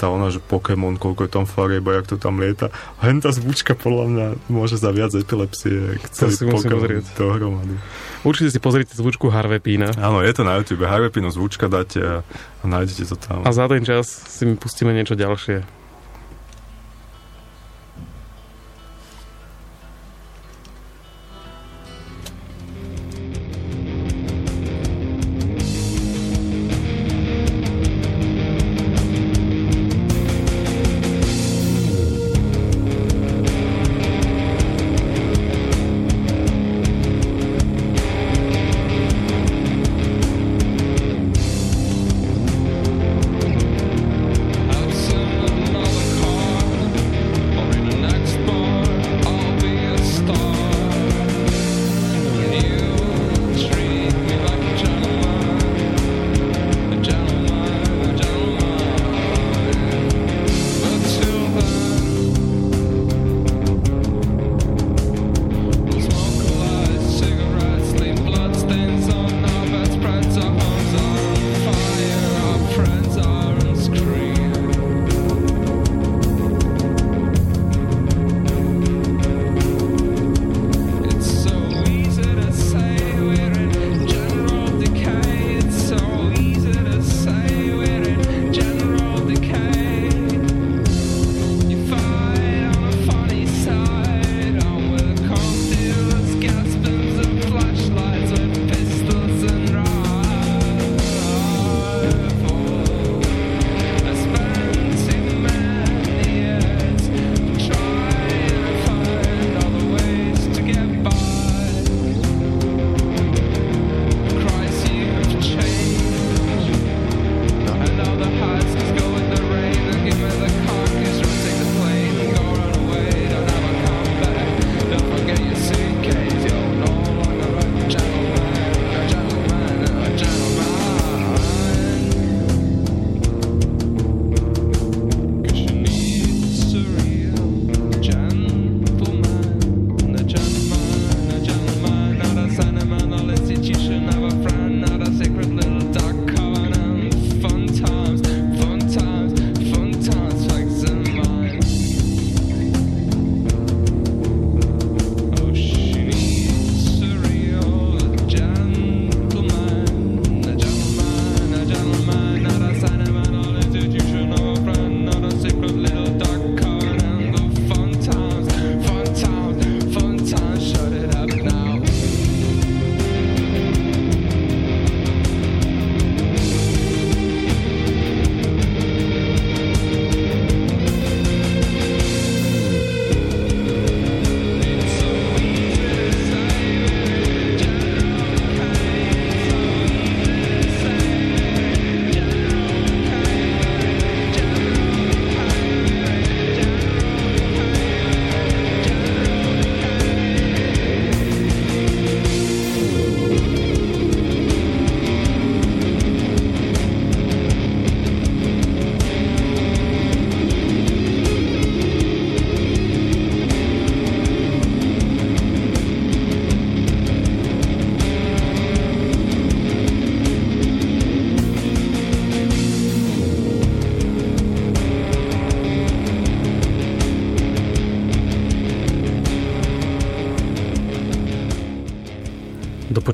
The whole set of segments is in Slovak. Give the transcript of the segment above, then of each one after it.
tá ona, že Pokémon, koľko je tam farieb a jak to tam lieta. Len tá zvučka podľa mňa môže zaviať epilepsie, celý si musím Pokémon pozrieť. dohromady. Určite si pozrite zvučku Harvey Pína. Áno, je to na YouTube. Harvey Pino zvučka dáte a, a nájdete to tam. A za ten čas si mi pustíme niečo ďalšie.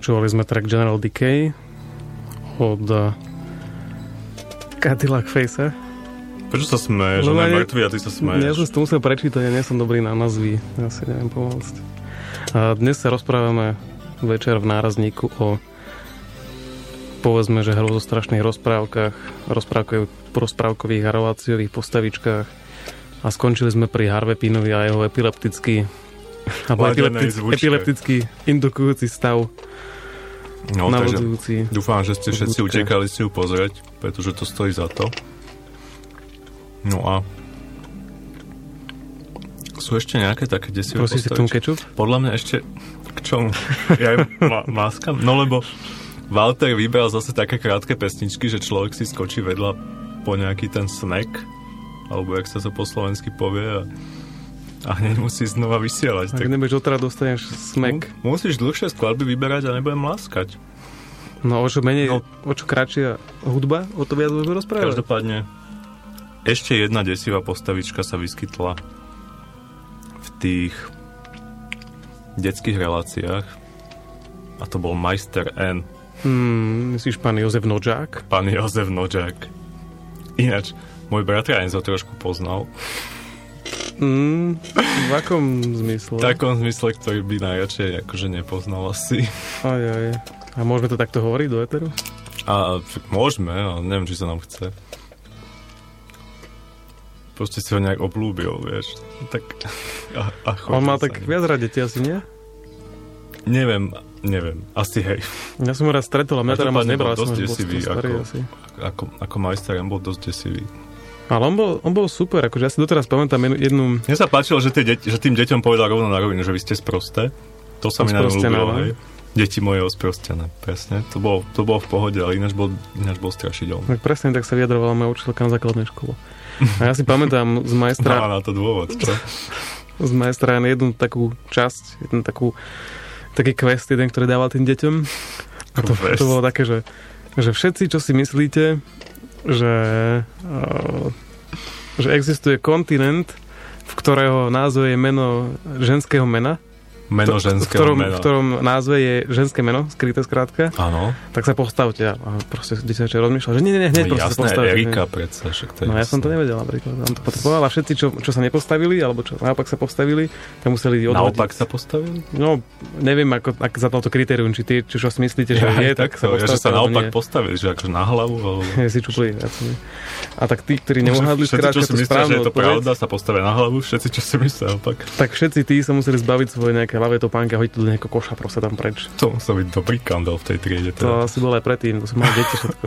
Dopočúvali sme track General Decay od eh, Cadillac Face. Prečo sa smeješ? Lebo Ona je ne- mŕtvy a ty sa Ja som smeješ. to musel prečítať, ja nie som dobrý na názvy. Ja si neviem pomôcť. A dnes sa rozprávame večer v nárazníku o povedzme, že hrozostrašných rozprávkach, rozprávkových, rozprávkových a reláciových postavičkách a skončili sme pri Pinovi a jeho epileptický alebo Ladenej epileptic, zvučke. epileptický indukujúci stav No, navodzujúci. dúfam, že ste všetci Zvučka. utekali si ju pozrieť, pretože to stojí za to. No a sú ešte nejaké také desivé Prosím si tomu kečup? Podľa mňa ešte k čomu? Ja im ma, máskam? No lebo Walter vybral zase také krátke pesničky, že človek si skočí vedľa po nejaký ten snack, alebo jak sa to po slovensky povie a, a hneď musí znova vysielať. Ak nebudeš otrať, dostaneš smek. mu- musíš dlhšie skladby vyberať a nebudem láskať. No o čo menej, No. o čo kratšia hudba, o to viac budeme rozprávať. Každopádne ešte jedna desivá postavička sa vyskytla v tých detských reláciách a to bol Majster N, Hmm, myslíš pán Jozef Nožák? pán Jozef Nožák. Ináč, môj bratranec ho trošku poznal. Hmm, v akom zmysle? V takom zmysle, ktorý by najradšej akože nepoznal asi. Aj, aj. A môžeme to takto hovoriť do eteru? A môžeme, ale neviem, či sa nám chce. Proste si ho nejak oblúbil, vieš. Tak... A, a On má tak viac deti asi, nie? Neviem, neviem. Asi hej. Ja som ho raz stretol a mňa teda moc nebral, ja dosť desivý, starý ako-. Ako, ako majster M bol dosť desivý. Ale on bol, on bol super, akože ja si doteraz pamätám jednu, Mne sa páčilo, že, tie deti, že tým deťom povedal rovno na rovinu, že vy ste sprosté. To sa mi na ľúbilo, no. Deti moje osprostené, presne. To bolo, to bolo v pohode, ale ináč bol, ináč bol strašidelný. tak presne tak sa vyjadrovala moja učiteľka na základnej škole. A ja si pamätám z majstra, Mala na to dôvod, čo? z majstra len jednu takú časť, jednu takú, taký quest jeden, ktorý dával tým deťom. A to, to bolo také, že, že všetci, čo si myslíte, že, uh, že existuje kontinent, v ktorého názve je meno ženského mena, Meno v ženského ktorom, mena. v ktorom názve je ženské meno, skryté skrátka, Áno. tak sa postavte. A proste dieťa začal rozmýšľať, že nie, nie, nie, hneď No, proste sa jasné, postavte. Erika predsa, však to je No ja som to jasné. nevedel napríklad. On to potreboval a všetci, čo, čo sa nepostavili, alebo čo naopak sa postavili, tak museli odhodiť. Naopak sa postavili? No, neviem, ako, ako za toto kritérium, či ty, čo, čo si myslíte, že Ja, je, tak tak sa to, ja, že sa naopak nie. postavili, že akože na hlavu, alebo... Ja si čupli viac. nie. A tak tí, ktorí neuhádli skrátka tú myslia, že správnu je to pravda, sa postavia na hlavu, všetci, čo si myslia naopak. tak všetci tí sa museli zbaviť svoje nejaké ľavé topánky a hodiť to do nejakého koša proste tam preč. To musel byť dobrý kandel v tej triede. To Teda. asi bolo aj predtým, to som mal deti všetko.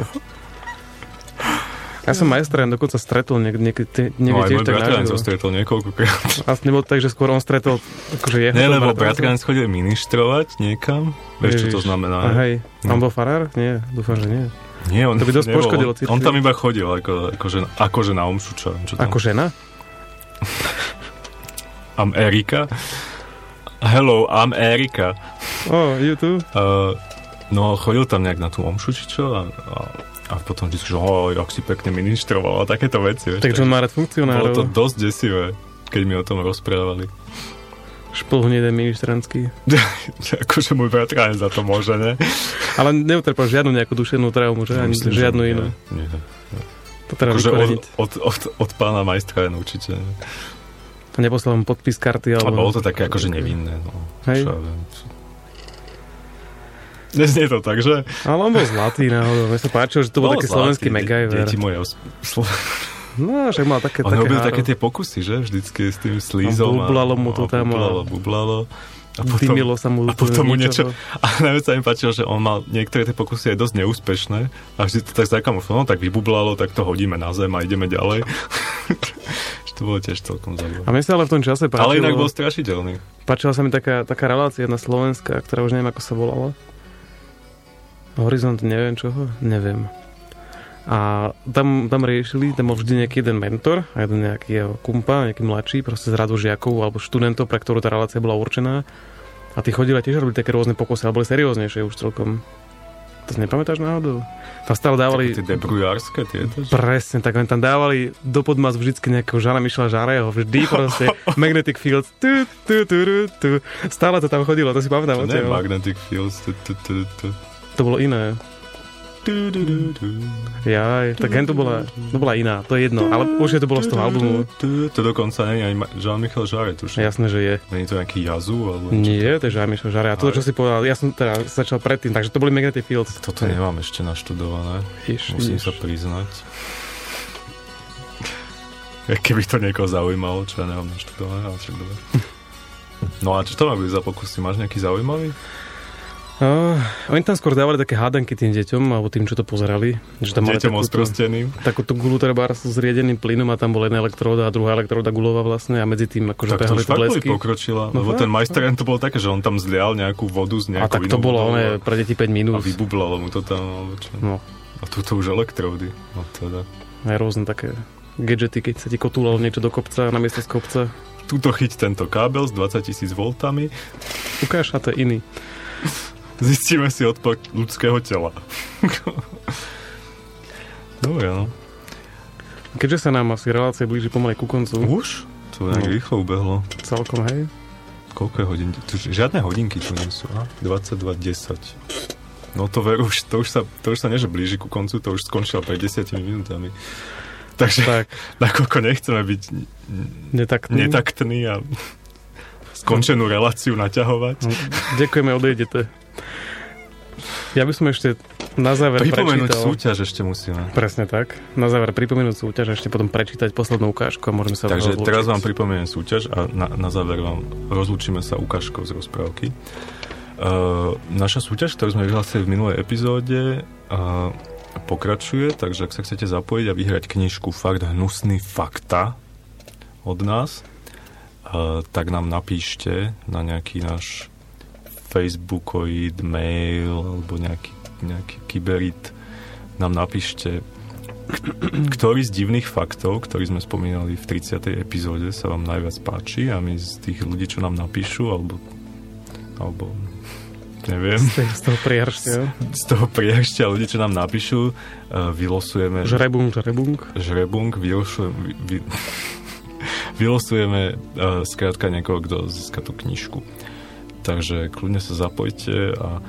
Ja som majstra dokonca stretol niek- niekde, No niekde aj tiež tak naživo. ho stretol niekoľkokrát. A nebolo to tak, že skôr on stretol akože jeho Nie, lebo bratranec chodil ministrovať niekam. Vieš, čo to znamená? A hej, No. on bol farár? Nie, dúfam, že nie. Nie, on To by dosť nebol. poškodilo On, on tam iba chodil, ako, akože, akože na omšu, čo, čo tam. Ako žena? I'm Erika. Hello, I'm Erika. O, YouTube. Uh, no, chodil tam nejak na tú omšu, či čo? A, a, a potom vždy, že oh, jak si pekne ministroval a takéto veci. Takže má rád bolo to funkcionárov. dosť desivé, keď mi o tom rozprávali. Šplh hnedé ministranský. akože môj bratranec za to môže, ne? Ale neutrpel žiadnu nejakú duševnú traumu, že? Ani Myslím, že žiadnu nie, inú. Nie. To treba Akože od, od, od, od pána majstra jen určite. Ne? Neposlal mu podpis karty, A alebo... bolo to také akože nevinné. No. Hej. Čo. Neznie to tak, že? Ale on bol zlatý náhodou. Mne sa páčilo, že to bol, taký zlatý, slovenský MacGyver. Deti moje os- No, však mal také, On také robil také tie pokusy, že? Vždycky s tým slízom. A bublalo mu to tam a- Bublalo, bublalo. A potom, Dymilo sa mu a potom mu niečo... A najviac sa mi páčilo, že on mal niektoré tie pokusy aj dosť neúspešné. A vždy to tak zakamuflo, no tak vybublalo, tak to hodíme na zem a ideme ďalej. To bolo tiež celkom A zaujímavé. mne sa ale v tom čase páčilo, Ale inak bol strašidelný. páčila sa mi taká, taká relácia na Slovenská, ktorá už neviem, ako sa volala. Horizont neviem čoho? Neviem. A tam, tam riešili, tam bol vždy nejaký jeden mentor a jeden nejaký jeho kumpa, nejaký mladší, proste z radu žiakov alebo študentov, pre ktorú tá relácia bola určená. A tí chodili a tiež robili také rôzne pokusy, ale boli serióznejšie už celkom. To si nepamätáš náhodou? Tam stále dávali... Také tie debrujárske tieto. Presne, tak len tam dávali do podmas vždycky nejakého Žana Mišela Žáreho, vždy proste Magnetic Fields, tu, tu, tu, tu, tu. Stále to tam chodilo, to si pamätám. To nie je. Magnetic Fields. Tu, tu, tu, tu. To bolo iné. Jaj, tak hen to bola, to bola iná, to je jedno, ale určite to bolo z toho albumu. To dokonca nie je ani Jean-Michel Jarre, tuším. Jasné, že je. Není to nejaký Yazoo? Alebo Nie, to je Žan Mišel Žáre. A to, čo si povedal, ja som teda začal predtým, takže to boli Magnetic Fields. Toto nemám ešte naštudované. Iš, Musím iš. sa priznať. Keby to niekoho zaujímalo, čo ja nemám naštudované, ale však dobre. No a čo to má byť za pokusy? Máš nejaký zaujímavý? Uh, oni tam skôr dávali také hádanky tým deťom, alebo tým, čo to pozerali. Že tam Deťom osprosteným. takúto gulu treba s zriedeným plynom a tam bola jedna elektróda a druhá elektróda gulová vlastne a medzi tým akože Tak to behali blesky. pokročila. No lebo ten majster to bolo také, že on tam zlial nejakú vodu z A nejakou tak to bolo a- pre deti 5 A minút. vybublalo mu to tam, čo. No, A tu to už elektródy. No teda. aj rôzne také gadgety, keď sa ti kotúlalo niečo do kopca namiesto z kopca. Tuto chyť tento kábel s 20 tisíc voltami. Ukáž a to je iný. Zistíme si odpor ľudského tela. Dobre, no. Keďže sa nám asi relácie blíži pomaly ku koncu, Už? To nejak No. rýchlo ubehlo. celkom hej, Koľko je hodín? Žiadne hodinky tu nie sú. A? 22.10. No to veru, už, to, už sa, to už sa nie, že blíži ku koncu, to už skončilo pred 10 minútami. Takže tak, nakoľko nechceme byť netaktný. netaktní a skončenú reláciu naťahovať. No, Ďakujeme, odejdete. Ja by som ešte na záver Pripomenúť prečítal... súťaž ešte musíme. Presne tak. Na záver pripomenúť súťaž a ešte potom prečítať poslednú ukážku a môžeme sa Takže rozlúčiť. teraz vám pripomeniem súťaž a na, na záver vám rozlúčime sa ukážkou z rozprávky. Uh, naša súťaž, ktorú sme vyhlásili v minulej epizóde, uh, pokračuje, takže ak sa chcete zapojiť a vyhrať knižku Fakt hnusný fakta od nás, tak nám napíšte na nejaký náš facebookoid, mail alebo nejaký, nejaký kyberit nám napíšte ktorý z divných faktov, ktorý sme spomínali v 30. epizóde, sa vám najviac páči a my z tých ľudí, čo nám napíšu, alebo, alebo neviem, Z toho priaršťa. z toho priešťa ľudí, čo nám napíšu, uh, vylosujeme Žrebung, žrebung. žrebung, vylosujeme, vy, vy, vylosujeme uh, skrátka niekoho, kto získa tú knižku. Takže kľudne sa zapojte a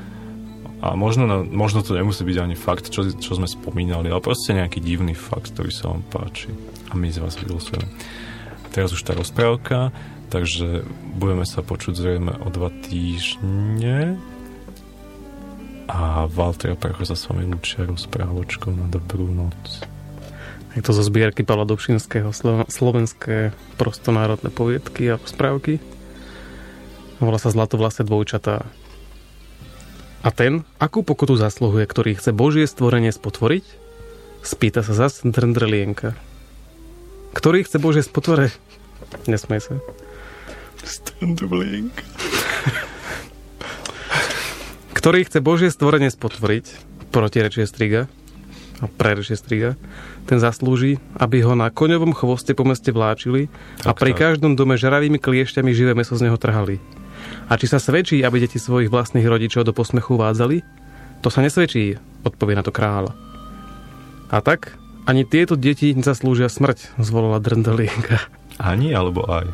a možno, na, možno to nemusí byť ani fakt, čo, čo sme spomínali, ale proste nejaký divný fakt, ktorý sa vám páči. A my z vás vylosujeme. Teraz už tá rozprávka, takže budeme sa počuť zrejme o dva týždne. A Walter Pracho sa s vami lúčia rozprávočkou na dobrú noc. Je to zo zbierky Pavla Dobšinského Slo- slovenské prostonárodné poviedky a správky. Volá sa Zlatovlasé dvojčatá. A ten, akú pokutu zasluhuje, ktorý chce Božie stvorenie spotvoriť? Spýta sa zas Drndrlienka. Ktorý chce Božie spotvore? Nesmej sa. Standublink. Ktorý chce Božie stvorenie spotvoriť? Protirečie Striga. A prerečie Striga. Ten zaslúži, aby ho na koňovom chvoste po meste vláčili a Tak, pri tak. každom dome žaravými kliešťami živé meso z neho trhali. A či sa svedčí, aby deti svojich vlastných rodičov do posmechu vádzali? To sa nesvedčí, odpovie na to kráľ. A tak, ani tieto deti nezaslúžia smrť, zvolala Drndelienka. Ani alebo aj?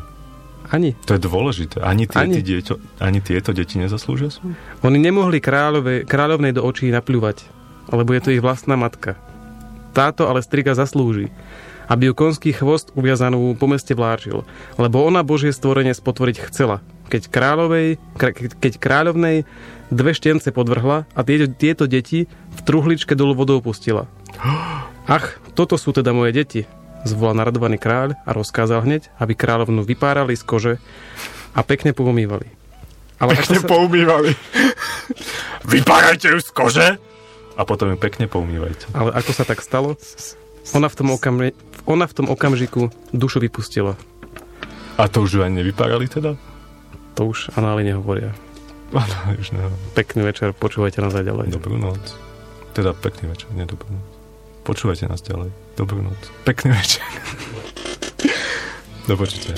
Ani. To je dôležité. Ani, tie, Ani. Dieťo, ani tieto deti nezaslúžia sú? Oni nemohli kráľove, kráľovnej do očí napľúvať, lebo je to ich vlastná matka. Táto ale striga zaslúži, aby ju konský chvost uviazanú po meste vláčil, lebo ona Božie stvorenie spotvoriť chcela, keď, kráľovej, kr- keď kráľovnej dve štence podvrhla a tieto, tieto deti v truhličke dolu vodou pustila. Ach, toto sú teda moje deti, zvolal naradovaný kráľ a rozkázal hneď, aby kráľovnu vypárali z kože a pekne pomývali. Ale ako sa, poumývali. Vypárajte ju z kože! A potom ju pekne poumývajte. ale ako sa tak stalo? Ona v tom, okam, ona v tom okamžiku dušu vypustila. A to už ju ani nevypárali teda? To už análi nehovoria. Áno, už ne. Pekný večer, počúvajte nás aj ďalej. Dobrú noc. Teda pekný večer, nie dobrú noc. Počúvajte nás ďalej. Dobrú noc. Pekný večer. Do počutia.